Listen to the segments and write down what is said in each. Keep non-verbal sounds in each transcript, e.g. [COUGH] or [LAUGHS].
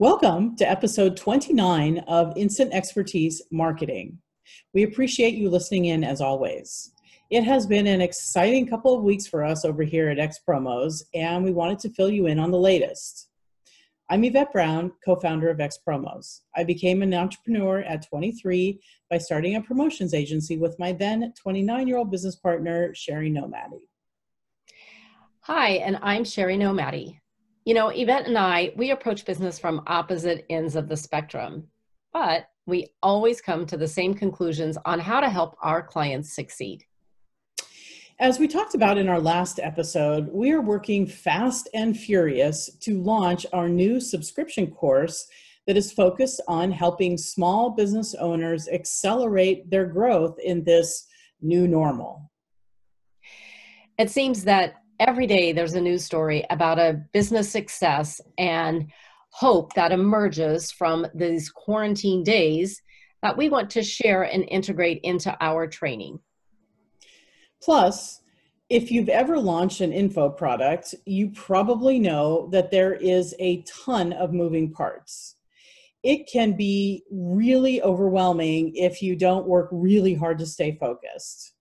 Welcome to episode 29 of Instant Expertise Marketing. We appreciate you listening in as always. It has been an exciting couple of weeks for us over here at X Promos, and we wanted to fill you in on the latest. I'm Yvette Brown, co founder of X Promos. I became an entrepreneur at 23 by starting a promotions agency with my then 29 year old business partner, Sherry Nomadi. Hi, and I'm Sherry Nomadi. You know, Yvette and I, we approach business from opposite ends of the spectrum, but we always come to the same conclusions on how to help our clients succeed. As we talked about in our last episode, we are working fast and furious to launch our new subscription course that is focused on helping small business owners accelerate their growth in this new normal. It seems that every day there's a news story about a business success and hope that emerges from these quarantine days that we want to share and integrate into our training. Plus, if you've ever launched an info product, you probably know that there is a ton of moving parts. It can be really overwhelming if you don't work really hard to stay focused.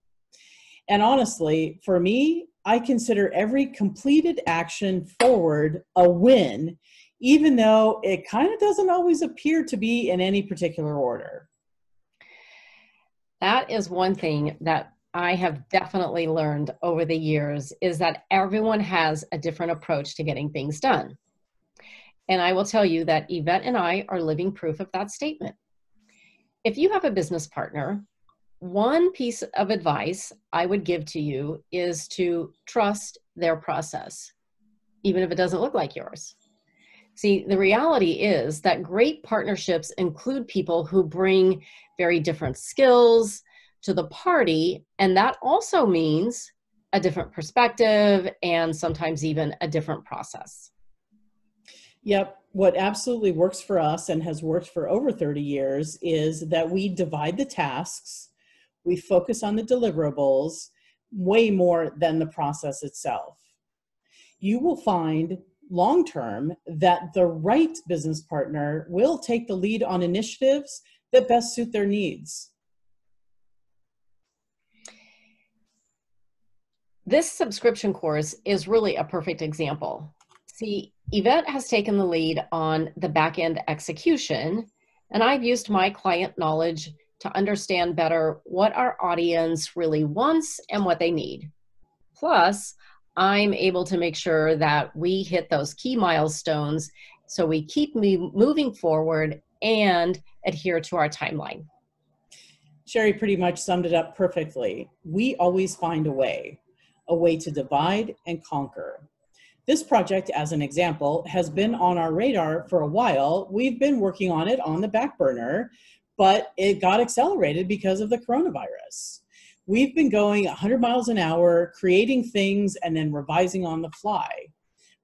And honestly, for me, I consider every completed action forward a win, even though it kind of doesn't always appear to be in any particular order. That is one thing that I have definitely learned over the years is that everyone has a different approach to getting things done. And I will tell you that Yvette and I are living proof of that statement. If you have a business partner one piece of advice I would give to you is to trust their process, even if it doesn't look like yours. See, the reality is that great partnerships include people who bring very different skills to the party, and that also means a different perspective and sometimes even a different process. Yep. What absolutely works for us and has worked for over 30 years is that we divide the tasks we focus on the deliverables way more than the process itself. You will find long term that the right business partner will take the lead on initiatives that best suit their needs. This subscription course is really a perfect example. See, Yvette has taken the lead on the back end execution, and I've used my client knowledge to understand better what our audience really wants and what they need. Plus, I'm able to make sure that we hit those key milestones so we keep moving forward and adhere to our timeline. Sherry pretty much summed it up perfectly. We always find a way, a way to divide and conquer. This project, as an example, has been on our radar for a while. We've been working on it on the back burner but it got accelerated because of the coronavirus. We've been going 100 miles an hour, creating things and then revising on the fly.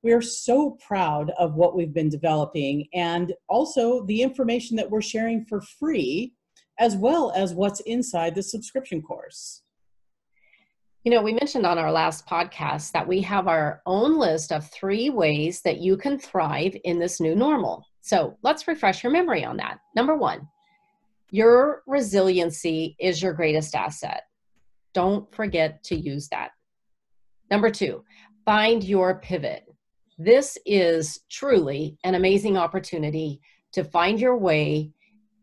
We are so proud of what we've been developing and also the information that we're sharing for free, as well as what's inside the subscription course. You know, we mentioned on our last podcast that we have our own list of three ways that you can thrive in this new normal. So let's refresh your memory on that. Number one, your resiliency is your greatest asset. Don't forget to use that. Number two, find your pivot. This is truly an amazing opportunity to find your way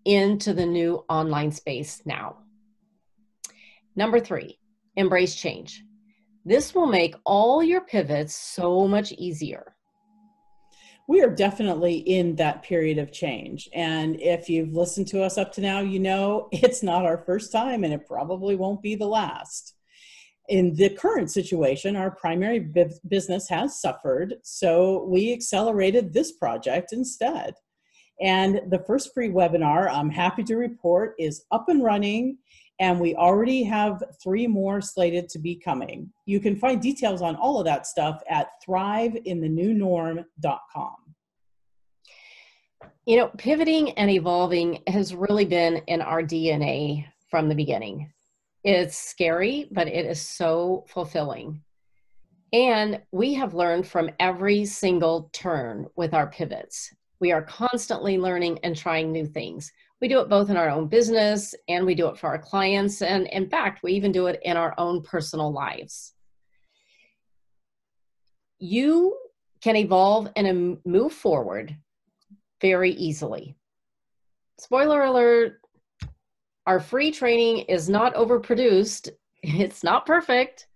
into the new online space now. Number three, embrace change. This will make all your pivots so much easier we are definitely in that period of change. And if you've listened to us up to now, you know [LAUGHS] it's not our first time and it probably won't be the last. In the current situation, our primary business has suffered, so we accelerated this project instead. And the first free webinar, I'm happy to report, is up and running and we already have three more slated to be coming. You can find details on all of that stuff at thriveinthenewnorm.com. You know, pivoting and evolving has really been in our DNA from the beginning. It's scary, but it is so fulfilling. And we have learned from every single turn with our pivots. We are constantly learning and trying new things. We do it both in our own business and we do it for our clients. And in fact, we even do it in our own personal lives. You can evolve and move forward very easily. Spoiler alert our free training is not overproduced, [LAUGHS] it's not perfect,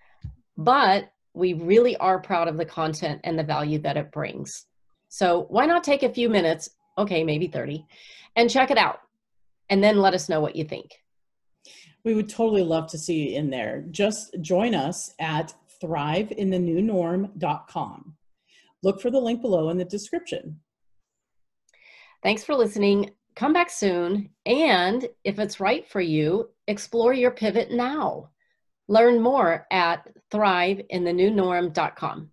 but we really are proud of the content and the value that it brings. So why not take a few minutes, okay, maybe 30, and check it out and then let us know what you think. We would totally love to see you in there. Just join us at thriveintheNewNorm.com. Look for the link below in the description. Thanks for listening. Come back soon. And if it's right for you, explore your pivot now. Learn more at thriveintheNewNorm.com.